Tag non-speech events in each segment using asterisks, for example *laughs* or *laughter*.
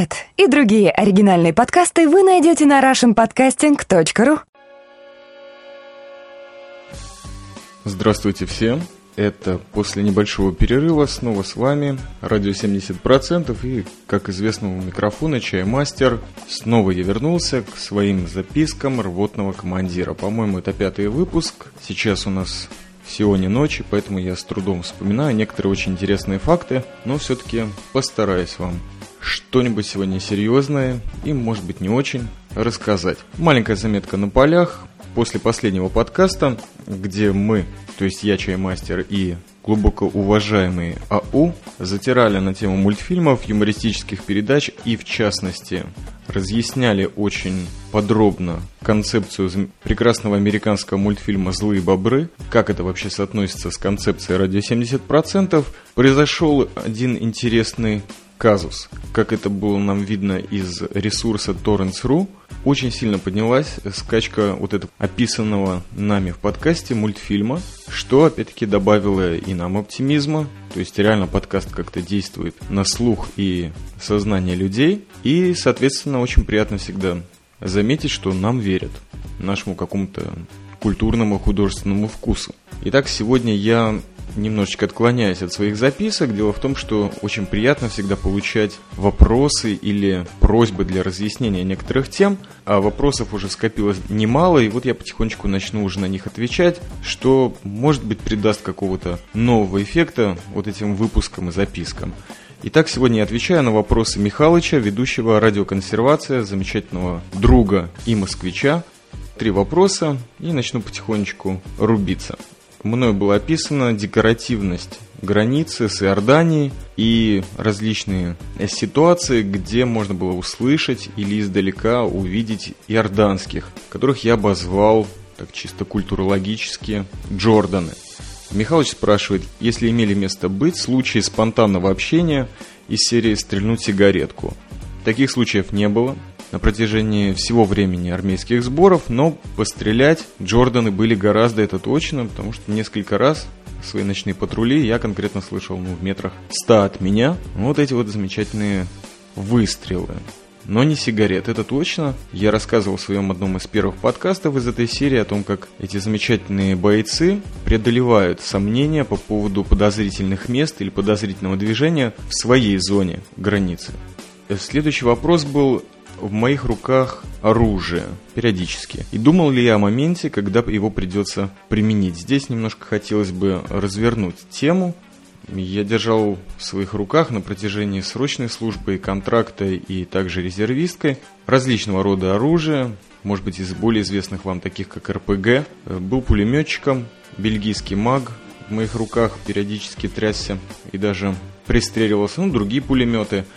Этот и другие оригинальные подкасты вы найдете на russianpodcasting.ru Здравствуйте всем! Это после небольшого перерыва снова с вами Радио 70% и, как известно, у микрофона Чаймастер. Снова я вернулся к своим запискам рвотного командира. По-моему, это пятый выпуск. Сейчас у нас всего не ночи, поэтому я с трудом вспоминаю некоторые очень интересные факты, но все-таки постараюсь вам что-нибудь сегодня серьезное и, может быть, не очень рассказать. Маленькая заметка на полях. После последнего подкаста, где мы, то есть я, Чаймастер и глубоко уважаемые АУ, затирали на тему мультфильмов, юмористических передач и, в частности, разъясняли очень подробно концепцию прекрасного американского мультфильма «Злые бобры», как это вообще соотносится с концепцией «Радио 70%», произошел один интересный казус. Как это было нам видно из ресурса Torrents.ru, очень сильно поднялась скачка вот этого описанного нами в подкасте мультфильма, что опять-таки добавило и нам оптимизма, то есть реально подкаст как-то действует на слух и сознание людей, и, соответственно, очень приятно всегда заметить, что нам верят, нашему какому-то культурному художественному вкусу. Итак, сегодня я немножечко отклоняясь от своих записок. Дело в том, что очень приятно всегда получать вопросы или просьбы для разъяснения некоторых тем, а вопросов уже скопилось немало, и вот я потихонечку начну уже на них отвечать, что, может быть, придаст какого-то нового эффекта вот этим выпускам и запискам. Итак, сегодня я отвечаю на вопросы Михалыча, ведущего радиоконсервация, замечательного друга и москвича. Три вопроса и начну потихонечку рубиться мною была описана декоративность границы с Иорданией и различные ситуации, где можно было услышать или издалека увидеть иорданских, которых я обозвал так чисто культурологически Джорданы. Михалыч спрашивает, если имели место быть случаи спонтанного общения из серии «Стрельнуть сигаретку». Таких случаев не было, на протяжении всего времени армейских сборов, но пострелять Джорданы были гораздо это точно, потому что несколько раз свои ночные патрули я конкретно слышал ну, в метрах 100 от меня вот эти вот замечательные выстрелы. Но не сигарет, это точно. Я рассказывал в своем одном из первых подкастов из этой серии о том, как эти замечательные бойцы преодолевают сомнения по поводу подозрительных мест или подозрительного движения в своей зоне границы. Следующий вопрос был, в моих руках оружие периодически. И думал ли я о моменте, когда его придется применить. Здесь немножко хотелось бы развернуть тему. Я держал в своих руках на протяжении срочной службы, контракта и также резервисткой различного рода оружия, может быть из более известных вам таких как РПГ. Был пулеметчиком, бельгийский маг в моих руках периодически трясся и даже пристреливался, ну, другие пулеметы –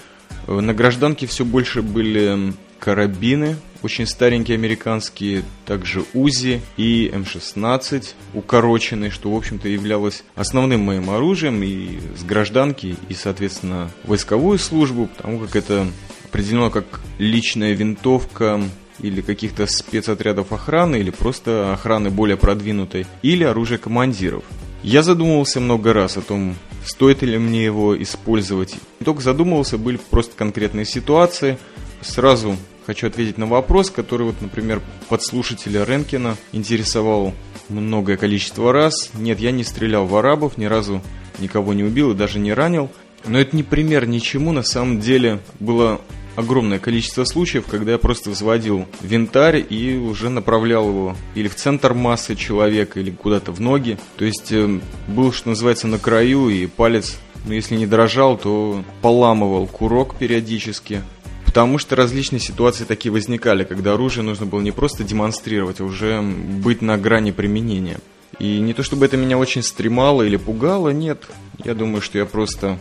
на гражданке все больше были карабины, очень старенькие американские, также УЗИ и М16 укороченные, что, в общем-то, являлось основным моим оружием и с гражданки, и, соответственно, войсковую службу, потому как это определено как личная винтовка или каких-то спецотрядов охраны, или просто охраны более продвинутой, или оружие командиров. Я задумывался много раз о том, стоит ли мне его использовать. Только задумывался, были просто конкретные ситуации. Сразу хочу ответить на вопрос, который, вот, например, подслушателя Ренкина интересовал многое количество раз. Нет, я не стрелял в арабов, ни разу никого не убил и даже не ранил. Но это не пример ничему, на самом деле было огромное количество случаев, когда я просто взводил винтарь и уже направлял его или в центр массы человека, или куда-то в ноги. То есть э, был, что называется, на краю, и палец, ну, если не дрожал, то поламывал курок периодически. Потому что различные ситуации такие возникали, когда оружие нужно было не просто демонстрировать, а уже быть на грани применения. И не то чтобы это меня очень стремало или пугало, нет. Я думаю, что я просто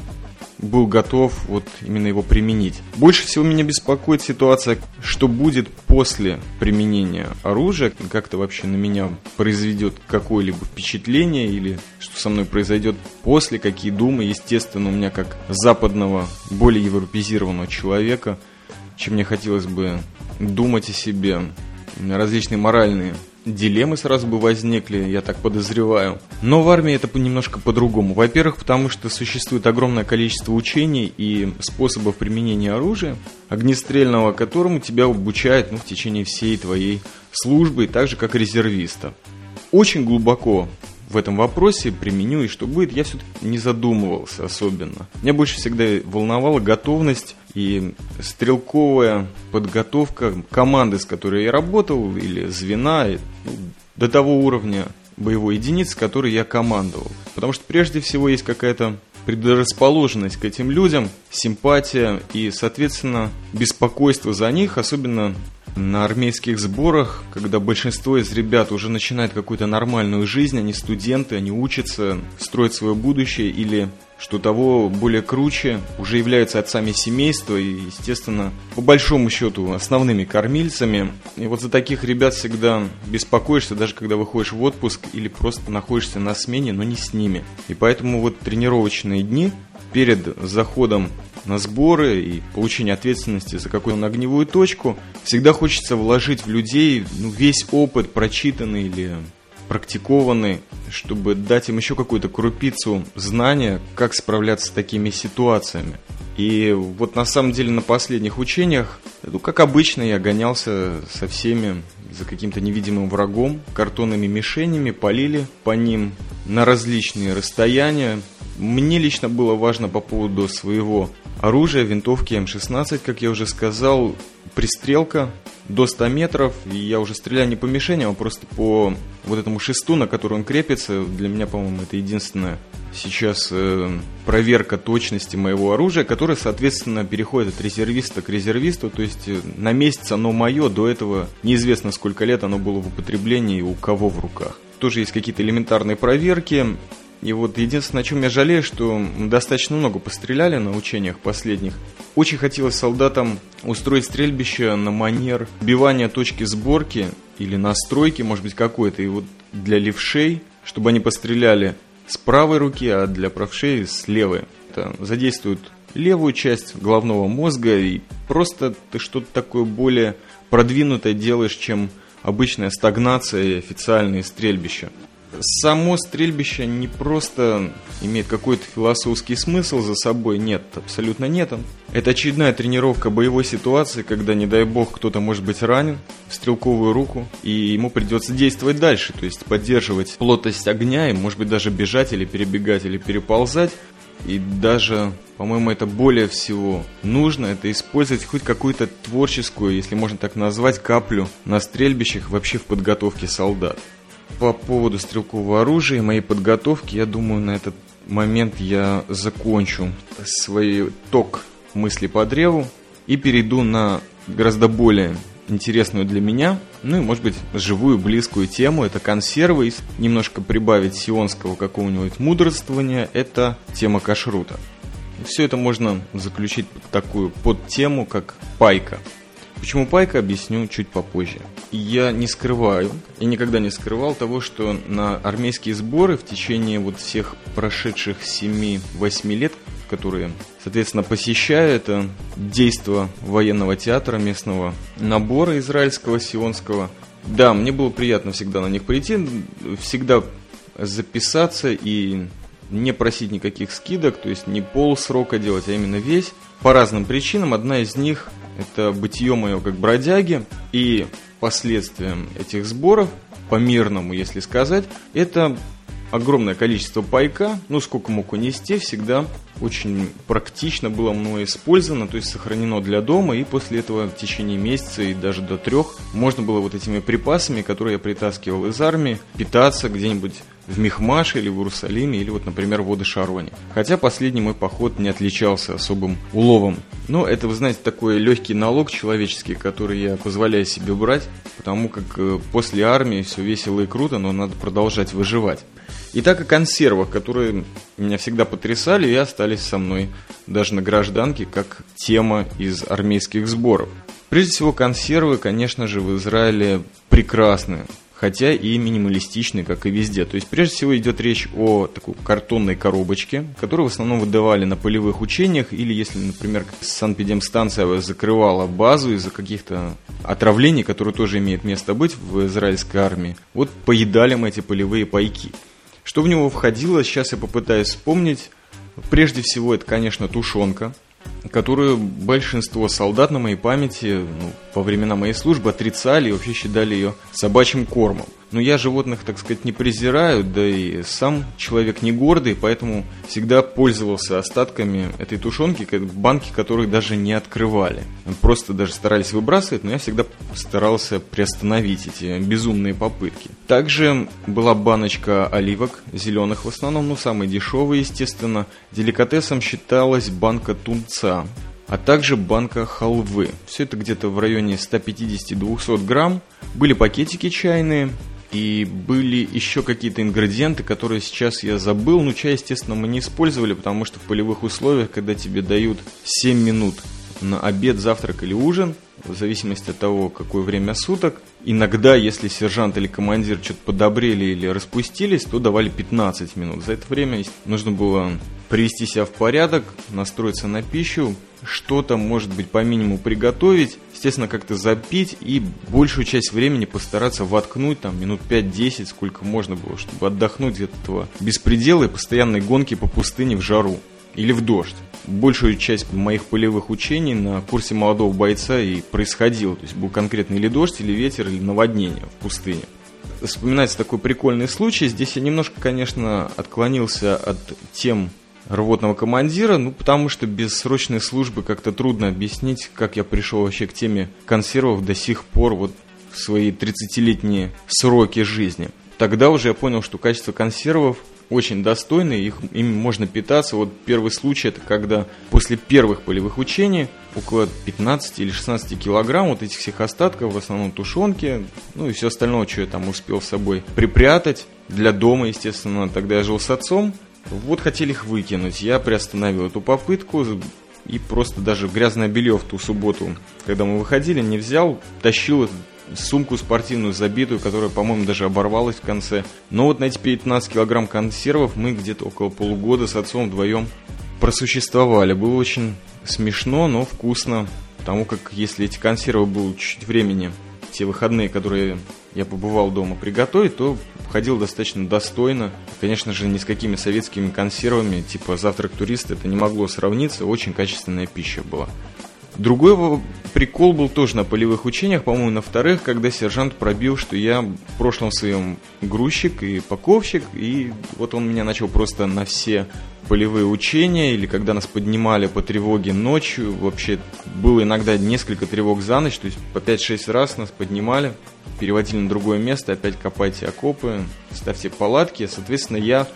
был готов вот именно его применить. Больше всего меня беспокоит ситуация, что будет после применения оружия, как это вообще на меня произведет какое-либо впечатление или что со мной произойдет после, какие думы. Естественно, у меня как западного, более европезированного человека, чем мне хотелось бы думать о себе, различные моральные дилеммы сразу бы возникли, я так подозреваю. Но в армии это немножко по-другому. Во-первых, потому что существует огромное количество учений и способов применения оружия, огнестрельного которому тебя обучают ну, в течение всей твоей службы, так же как резервиста. Очень глубоко в этом вопросе применю и что будет, я все-таки не задумывался особенно. Меня больше всегда волновала готовность и стрелковая подготовка команды, с которой я работал, или звена, ну, до того уровня боевой единицы, которой я командовал. Потому что прежде всего есть какая-то предрасположенность к этим людям, симпатия и, соответственно, беспокойство за них, особенно на армейских сборах, когда большинство из ребят уже начинает какую-то нормальную жизнь, они студенты, они учатся, строят свое будущее или что того более круче, уже являются отцами семейства и, естественно, по большому счету основными кормильцами. И вот за таких ребят всегда беспокоишься, даже когда выходишь в отпуск или просто находишься на смене, но не с ними. И поэтому вот тренировочные дни перед заходом на сборы и получение ответственности за какую-то огневую точку, всегда хочется вложить в людей ну, весь опыт, прочитанный или практикованный, чтобы дать им еще какую-то крупицу знания, как справляться с такими ситуациями. И вот на самом деле на последних учениях, ну, как обычно, я гонялся со всеми за каким-то невидимым врагом, картонными мишенями, полили по ним на различные расстояния. Мне лично было важно по поводу своего оружия, винтовки М16, как я уже сказал, пристрелка до 100 метров, и я уже стреляю не по мишени, а просто по вот этому шесту, на который он крепится. Для меня, по-моему, это единственная сейчас э, проверка точности моего оружия, которая, соответственно, переходит от резервиста к резервисту. То есть э, на месяц оно мое, до этого неизвестно сколько лет оно было в употреблении и у кого в руках. Тоже есть какие-то элементарные проверки. И вот единственное, о чем я жалею, что достаточно много постреляли на учениях последних. Очень хотелось солдатам устроить стрельбище на манер бивания точки сборки или настройки, может быть, какой-то. И вот для левшей, чтобы они постреляли с правой руки, а для правшей с левой. Это задействует левую часть головного мозга, и просто ты что-то такое более продвинутое делаешь, чем обычная стагнация и официальные стрельбища само стрельбище не просто имеет какой-то философский смысл за собой, нет, абсолютно нет. Это очередная тренировка боевой ситуации, когда, не дай бог, кто-то может быть ранен в стрелковую руку, и ему придется действовать дальше, то есть поддерживать плотность огня, и, может быть, даже бежать или перебегать или переползать. И даже, по-моему, это более всего нужно, это использовать хоть какую-то творческую, если можно так назвать, каплю на стрельбищах вообще в подготовке солдат по поводу стрелкового оружия и моей подготовки, я думаю, на этот момент я закончу свой ток мысли по древу и перейду на гораздо более интересную для меня, ну и, может быть, живую, близкую тему. Это консервы, немножко прибавить сионского какого-нибудь мудрствования, это тема кашрута. Все это можно заключить под такую подтему, как пайка. Почему пайка, объясню чуть попозже. Я не скрываю, и никогда не скрывал того, что на армейские сборы в течение вот всех прошедших 7-8 лет, которые, соответственно, посещаю, это действо военного театра местного, набора израильского, сионского. Да, мне было приятно всегда на них прийти, всегда записаться и не просить никаких скидок, то есть не пол срока делать, а именно весь. По разным причинам. Одна из них – это бытие мое как бродяги, и последствием этих сборов, по мирному, если сказать, это огромное количество пайка, ну сколько мог унести, всегда очень практично было мной использовано, то есть сохранено для дома, и после этого в течение месяца и даже до трех можно было вот этими припасами, которые я притаскивал из армии, питаться где-нибудь в Мехмаше или в Иерусалиме, или вот, например, в Водошароне. Хотя последний мой поход не отличался особым уловом. Но это, вы знаете, такой легкий налог человеческий, который я позволяю себе брать, потому как э, после армии все весело и круто, но надо продолжать выживать. И так о консервах, которые меня всегда потрясали и остались со мной даже на гражданке, как тема из армейских сборов. Прежде всего, консервы, конечно же, в Израиле прекрасны хотя и минималистичный, как и везде. То есть, прежде всего, идет речь о такой картонной коробочке, которую в основном выдавали на полевых учениях, или если, например, санэпидемстанция закрывала базу из-за каких-то отравлений, которые тоже имеют место быть в израильской армии, вот поедали мы эти полевые пайки. Что в него входило, сейчас я попытаюсь вспомнить. Прежде всего, это, конечно, тушенка, которую большинство солдат на моей памяти ну, во времена моей службы отрицали и вообще считали ее собачьим кормом. Но я животных, так сказать, не презираю, да и сам человек не гордый, поэтому всегда пользовался остатками этой тушенки, банки которых даже не открывали. Просто даже старались выбрасывать, но я всегда старался приостановить эти безумные попытки. Также была баночка оливок, зеленых в основном, ну самые дешевые, естественно. Деликатесом считалась банка тунца а также банка халвы. Все это где-то в районе 150-200 грамм. Были пакетики чайные, и были еще какие-то ингредиенты, которые сейчас я забыл. Ну, чай, естественно, мы не использовали, потому что в полевых условиях, когда тебе дают 7 минут на обед, завтрак или ужин, в зависимости от того, какое время суток, иногда, если сержант или командир что-то подобрели или распустились, то давали 15 минут. За это время нужно было привести себя в порядок, настроиться на пищу, что-то, может быть, по минимуму приготовить, естественно, как-то запить и большую часть времени постараться воткнуть, там, минут 5-10, сколько можно было, чтобы отдохнуть от этого беспредела и постоянной гонки по пустыне в жару или в дождь. Большую часть моих полевых учений на курсе молодого бойца и происходило. То есть был конкретно или дождь, или ветер, или наводнение в пустыне. Вспоминается такой прикольный случай. Здесь я немножко, конечно, отклонился от тем рвотного командира, ну, потому что без срочной службы как-то трудно объяснить, как я пришел вообще к теме консервов до сих пор, вот в свои 30-летние сроки жизни. Тогда уже я понял, что качество консервов очень достойные, их, ими можно питаться. Вот первый случай, это когда после первых полевых учений около 15 или 16 килограмм вот этих всех остатков, в основном тушенки, ну и все остальное, что я там успел с собой припрятать для дома, естественно. Тогда я жил с отцом, вот хотели их выкинуть. Я приостановил эту попытку и просто даже грязное белье в ту субботу, когда мы выходили, не взял, тащил сумку спортивную забитую, которая, по-моему, даже оборвалась в конце. Но вот на эти 15 килограмм консервов мы где-то около полугода с отцом вдвоем просуществовали. Было очень смешно, но вкусно, потому как если эти консервы было чуть времени, те выходные, которые я побывал дома приготовить, то ходил достаточно достойно. Конечно же, ни с какими советскими консервами, типа завтрак туриста, это не могло сравниться. Очень качественная пища была. Другой прикол был тоже на полевых учениях, по-моему, на вторых, когда сержант пробил, что я в прошлом своем грузчик и паковщик, и вот он меня начал просто на все полевые учения, или когда нас поднимали по тревоге ночью, вообще было иногда несколько тревог за ночь, то есть по 5-6 раз нас поднимали, переводили на другое место, опять копайте окопы, ставьте палатки, соответственно, я,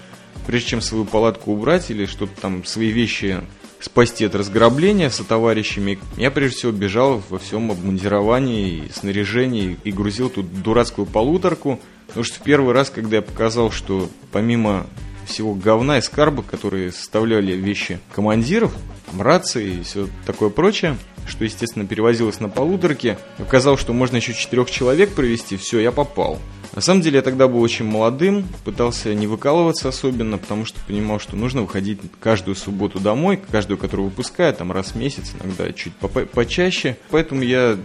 прежде чем свою палатку убрать или что-то там, свои вещи спасти от разграбления со товарищами, я прежде всего бежал во всем обмундировании и снаряжении и грузил тут дурацкую полуторку, потому что в первый раз, когда я показал, что помимо всего говна и скарба, которые составляли вещи командиров, рации и все такое прочее, что, естественно, перевозилось на полуторке, оказалось, что можно еще четырех человек провести, все, я попал. На самом деле я тогда был очень молодым, пытался не выкалываться особенно, потому что понимал, что нужно выходить каждую субботу домой, каждую, которую выпускаю, там раз в месяц, иногда чуть почаще. Поэтому я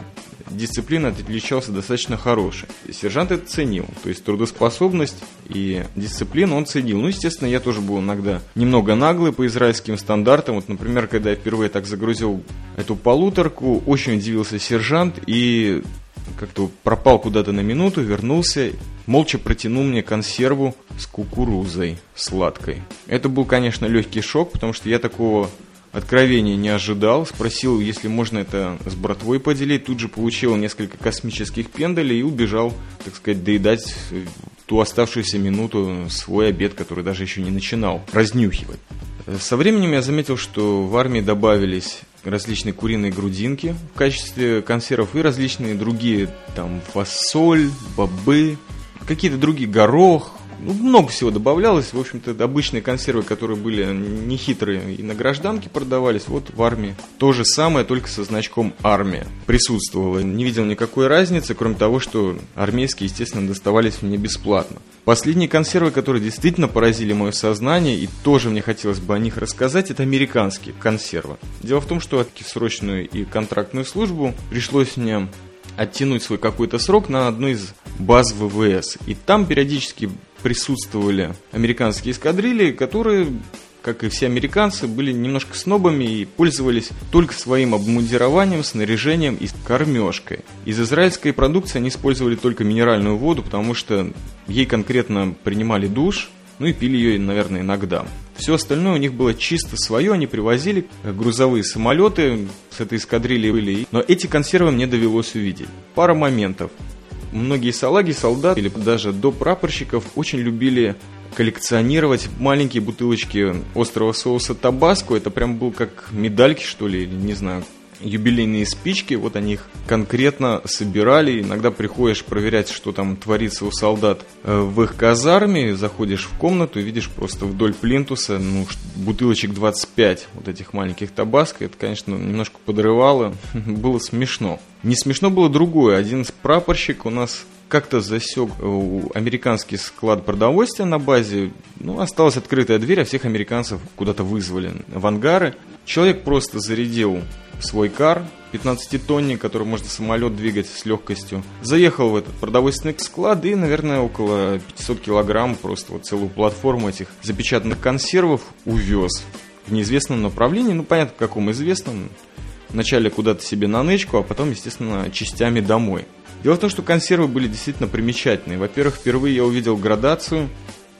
дисциплина отличался достаточно хорошей. Сержант это ценил, то есть трудоспособность и дисциплину он ценил. Ну, естественно, я тоже был иногда немного наглый по израильским стандартам. Вот, например, когда я впервые так загрузил эту полуторку, очень удивился сержант и как-то пропал куда-то на минуту, вернулся, молча протянул мне консерву с кукурузой сладкой. Это был, конечно, легкий шок, потому что я такого откровения не ожидал. Спросил, если можно это с братвой поделить. Тут же получил несколько космических пендалей и убежал, так сказать, доедать ту оставшуюся минуту свой обед, который даже еще не начинал разнюхивать. Со временем я заметил, что в армии добавились различные куриные грудинки в качестве консервов и различные другие, там, фасоль, бобы, какие-то другие, горох, Ну, много всего добавлялось. В общем-то, обычные консервы, которые были нехитрые и на гражданке продавались, вот в армии. То же самое, только со значком «Армия» присутствовало. Не видел никакой разницы, кроме того, что армейские, естественно, доставались мне бесплатно. Последние консервы, которые действительно поразили мое сознание, и тоже мне хотелось бы о них рассказать, это американские консервы. Дело в том, что в срочную и контрактную службу пришлось мне оттянуть свой какой-то срок на одну из баз ВВС. И там периодически присутствовали американские эскадрильи, которые как и все американцы, были немножко снобами и пользовались только своим обмундированием, снаряжением и кормежкой. Из израильской продукции они использовали только минеральную воду, потому что ей конкретно принимали душ, ну и пили ее, наверное, иногда. Все остальное у них было чисто свое, они привозили грузовые самолеты с этой эскадрильи были. Но эти консервы мне довелось увидеть. Пара моментов. Многие салаги, солдаты или даже до прапорщиков очень любили коллекционировать маленькие бутылочки острого соуса табаско. Это прям был как медальки, что ли, или не знаю, юбилейные спички, вот они их конкретно собирали. Иногда приходишь проверять, что там творится у солдат э, в их казарме, заходишь в комнату и видишь просто вдоль плинтуса ну, бутылочек 25 вот этих маленьких табаско. Это, конечно, немножко подрывало, *laughs* было смешно. Не смешно было другое. Один прапорщик у нас как-то засек э, американский склад продовольствия на базе. Ну, осталась открытая дверь, а всех американцев куда-то вызвали в ангары. Человек просто зарядил свой кар, 15-тонник, который можно самолет двигать с легкостью. Заехал в этот продовольственный склад и, наверное, около 500 килограмм, просто вот целую платформу этих запечатанных консервов увез в неизвестном направлении. Ну, понятно, в каком известном. Вначале куда-то себе на нычку, а потом, естественно, частями домой. Дело в том, что консервы были действительно примечательные. Во-первых, впервые я увидел градацию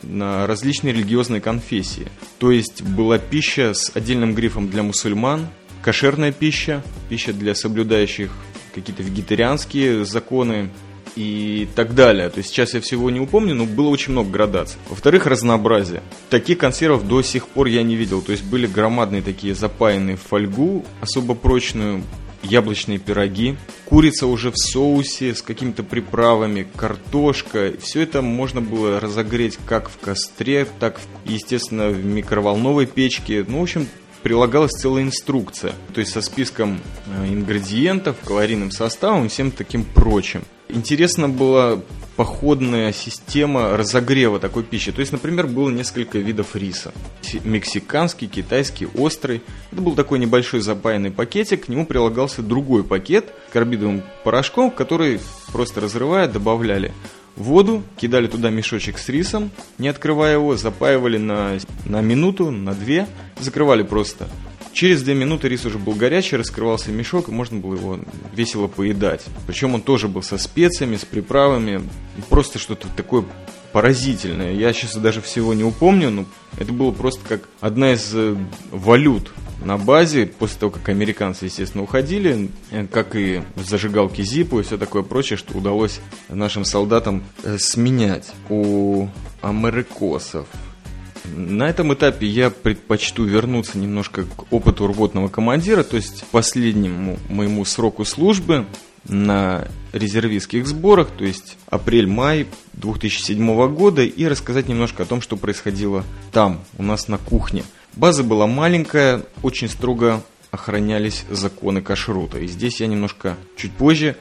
на различные религиозные конфессии. То есть была пища с отдельным грифом для мусульман, кошерная пища, пища для соблюдающих какие-то вегетарианские законы и так далее. То есть сейчас я всего не упомню, но было очень много градаций. Во-вторых, разнообразие. Таких консервов до сих пор я не видел. То есть были громадные такие запаянные в фольгу, особо прочную, яблочные пироги, курица уже в соусе с какими-то приправами, картошка. Все это можно было разогреть как в костре, так, естественно, в микроволновой печке. Ну, в общем, прилагалась целая инструкция, то есть со списком э, ингредиентов, калорийным составом и всем таким прочим. Интересно была походная система разогрева такой пищи. То есть, например, было несколько видов риса. Мексиканский, китайский, острый. Это был такой небольшой запаянный пакетик, к нему прилагался другой пакет карбидовым порошком, который просто разрывая добавляли воду, кидали туда мешочек с рисом, не открывая его, запаивали на, на минуту, на две, закрывали просто. Через две минуты рис уже был горячий, раскрывался мешок, и можно было его весело поедать. Причем он тоже был со специями, с приправами, просто что-то такое поразительное. Я сейчас даже всего не упомню, но это было просто как одна из э, валют на базе, после того, как американцы, естественно, уходили, э, как и зажигалки Зипу и все такое прочее, что удалось нашим солдатам э, сменять у америкосов. На этом этапе я предпочту вернуться немножко к опыту рвотного командира, то есть последнему моему сроку службы на резервистских сборах, то есть апрель-май 2007 года, и рассказать немножко о том, что происходило там, у нас на кухне. База была маленькая, очень строго охранялись законы кашрута. И здесь я немножко чуть позже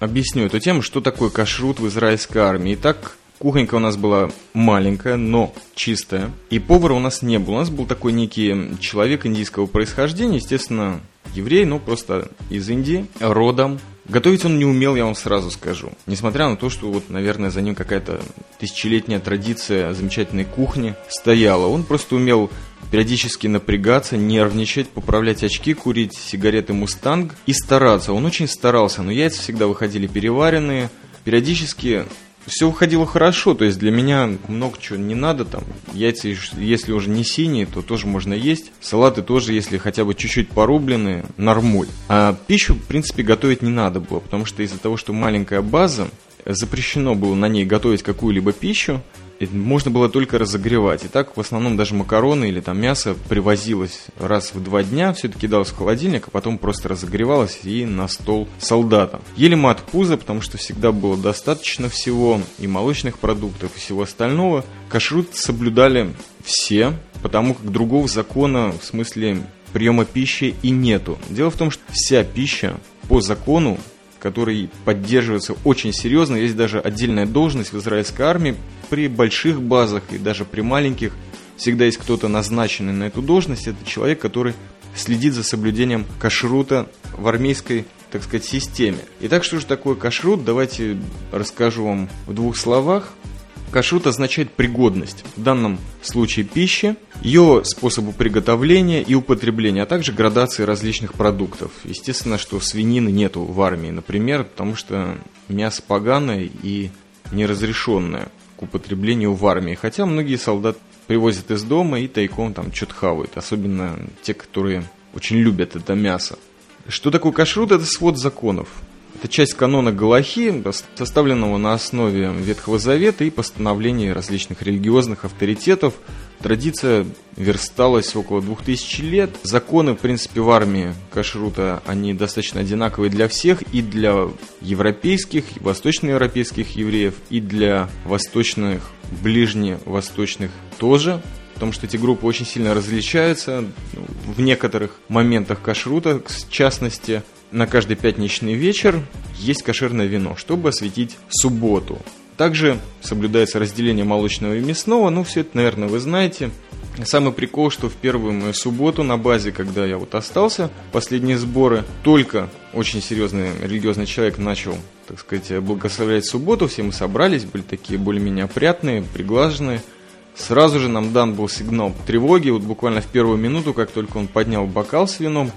объясню эту тему, что такое кашрут в израильской армии. Итак, Кухонька у нас была маленькая, но чистая. И повара у нас не было. У нас был такой некий человек индийского происхождения, естественно, еврей, но просто из Индии, родом. Готовить он не умел, я вам сразу скажу. Несмотря на то, что вот, наверное, за ним какая-то тысячелетняя традиция замечательной кухни стояла. Он просто умел периодически напрягаться, нервничать, поправлять очки, курить сигареты «Мустанг» и стараться. Он очень старался, но яйца всегда выходили переваренные. Периодически все выходило хорошо, то есть для меня много чего не надо, там, яйца, если уже не синие, то тоже можно есть, салаты тоже, если хотя бы чуть-чуть порубленные, нормуль. А пищу, в принципе, готовить не надо было, потому что из-за того, что маленькая база, запрещено было на ней готовить какую-либо пищу, можно было только разогревать. И так в основном даже макароны или там мясо привозилось раз в два дня, все это кидалось в холодильник, а потом просто разогревалось и на стол солдатам. Ели мы от пуза, потому что всегда было достаточно всего и молочных продуктов, и всего остального. Кашрут соблюдали все, потому как другого закона в смысле приема пищи и нету. Дело в том, что вся пища по закону который поддерживается очень серьезно. Есть даже отдельная должность в израильской армии при больших базах и даже при маленьких. Всегда есть кто-то назначенный на эту должность. Это человек, который следит за соблюдением кашрута в армейской так сказать, системе. Итак, что же такое кашрут? Давайте расскажу вам в двух словах. Кашрут означает пригодность, в данном случае пищи, ее способу приготовления и употребления, а также градации различных продуктов. Естественно, что свинины нету в армии, например, потому что мясо поганое и неразрешенное к употреблению в армии. Хотя многие солдаты привозят из дома и тайком там что-то хавают, особенно те, которые очень любят это мясо. Что такое кашрут? Это свод законов. Это часть канона Галахи, составленного на основе Ветхого Завета и постановлений различных религиозных авторитетов. Традиция версталась около 2000 лет. Законы, в принципе, в армии кашрута, они достаточно одинаковые для всех, и для европейских, и восточноевропейских евреев, и для восточных, ближневосточных тоже потому что эти группы очень сильно различаются в некоторых моментах кашрута, в частности, на каждый пятничный вечер есть кошерное вино, чтобы осветить субботу. Также соблюдается разделение молочного и мясного, ну все это, наверное, вы знаете. Самый прикол, что в первую мою субботу на базе, когда я вот остался, последние сборы, только очень серьезный религиозный человек начал, так сказать, благословлять субботу, все мы собрались, были такие более-менее опрятные, приглаженные. Сразу же нам дан был сигнал тревоги, вот буквально в первую минуту, как только он поднял бокал с вином,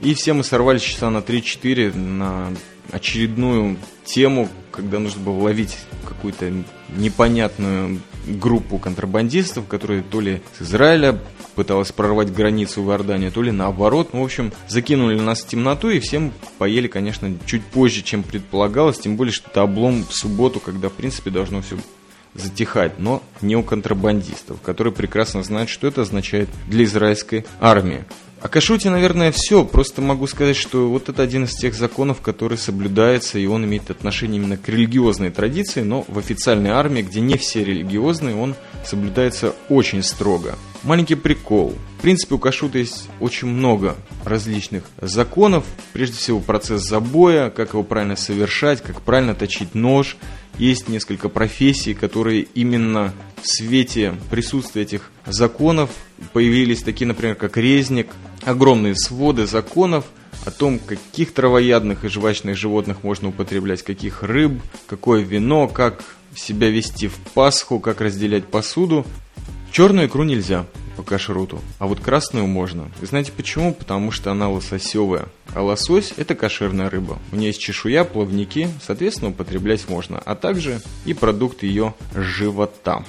и все мы сорвались часа на 3-4 на очередную тему, когда нужно было ловить какую-то непонятную группу контрабандистов, которые то ли с Израиля пыталась прорвать границу в Иордании, то ли наоборот. Ну, в общем, закинули нас в темноту, и всем поели, конечно, чуть позже, чем предполагалось, тем более, что это облом в субботу, когда, в принципе, должно все затихать, но не у контрабандистов, которые прекрасно знают, что это означает для израильской армии. О кашруте, наверное, все. Просто могу сказать, что вот это один из тех законов, который соблюдается, и он имеет отношение именно к религиозной традиции, но в официальной армии, где не все религиозные, он соблюдается очень строго. Маленький прикол. В принципе, у кашута есть очень много различных законов. Прежде всего, процесс забоя, как его правильно совершать, как правильно точить нож. Есть несколько профессий, которые именно в свете присутствия этих законов появились такие, например, как резник, огромные своды законов о том, каких травоядных и жвачных животных можно употреблять, каких рыб, какое вино, как себя вести в Пасху, как разделять посуду. Черную икру нельзя по кашруту, а вот красную можно. И знаете почему? Потому что она лососевая. А лосось – это кошерная рыба. У нее есть чешуя, плавники, соответственно, употреблять можно. А также и продукт ее живота.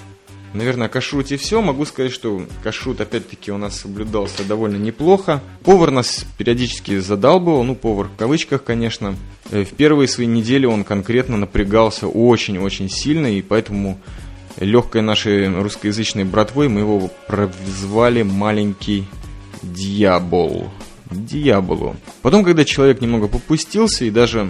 Наверное, о кашруте все. Могу сказать, что кашрут, опять-таки, у нас соблюдался довольно неплохо. Повар нас периодически задалбывал, ну, повар в кавычках, конечно. Э, в первые свои недели он конкретно напрягался очень-очень сильно, и поэтому легкой нашей русскоязычной братвой мы его прозвали «маленький дьявол». Дьяволу. Потом, когда человек немного попустился и даже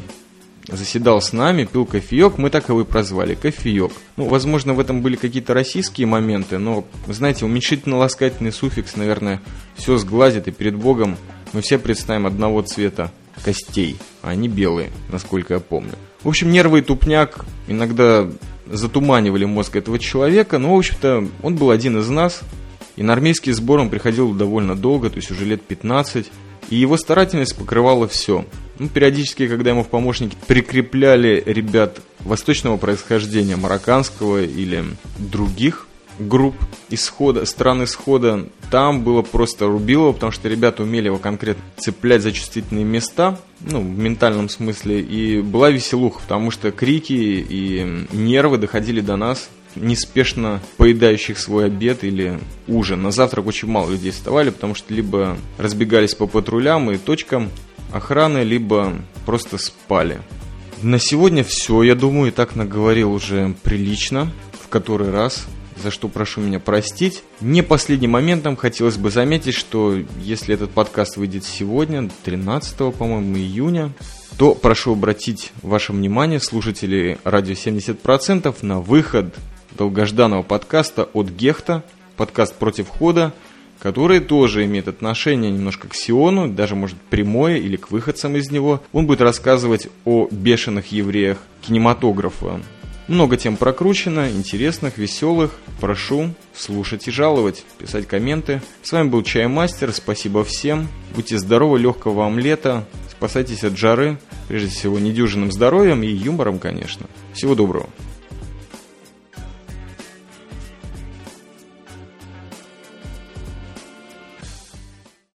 заседал с нами, пил кофеек, мы так его и прозвали, кофеек. Ну, возможно, в этом были какие-то российские моменты, но, знаете, уменьшительно-ласкательный суффикс, наверное, все сглазит, и перед Богом мы все представим одного цвета костей, а они белые, насколько я помню. В общем, нервы и тупняк иногда затуманивали мозг этого человека, но, в общем-то, он был один из нас, и на армейский сбор он приходил довольно долго, то есть уже лет 15, и его старательность покрывала все. Ну, периодически, когда ему в помощники прикрепляли ребят восточного происхождения, марокканского или других групп исхода, стран исхода, там было просто рубилово, потому что ребята умели его конкретно цеплять за чувствительные места, ну, в ментальном смысле, и была веселуха, потому что крики и нервы доходили до нас неспешно поедающих свой обед или ужин. На завтрак очень мало людей вставали, потому что либо разбегались по патрулям и точкам охраны, либо просто спали. На сегодня все, я думаю, и так наговорил уже прилично, в который раз. За что прошу меня простить. Не последним моментом хотелось бы заметить, что если этот подкаст выйдет сегодня, 13, по-моему, июня, то прошу обратить ваше внимание, слушатели радио 70%, на выход долгожданного подкаста от Гехта, подкаст «Против хода», который тоже имеет отношение немножко к Сиону, даже может прямое или к выходцам из него. Он будет рассказывать о бешеных евреях кинематографа. Много тем прокручено, интересных, веселых. Прошу слушать и жаловать, писать комменты. С вами был Чаймастер, спасибо всем. Будьте здоровы, легкого вам лета. Спасайтесь от жары, прежде всего недюжинным здоровьем и юмором, конечно. Всего доброго.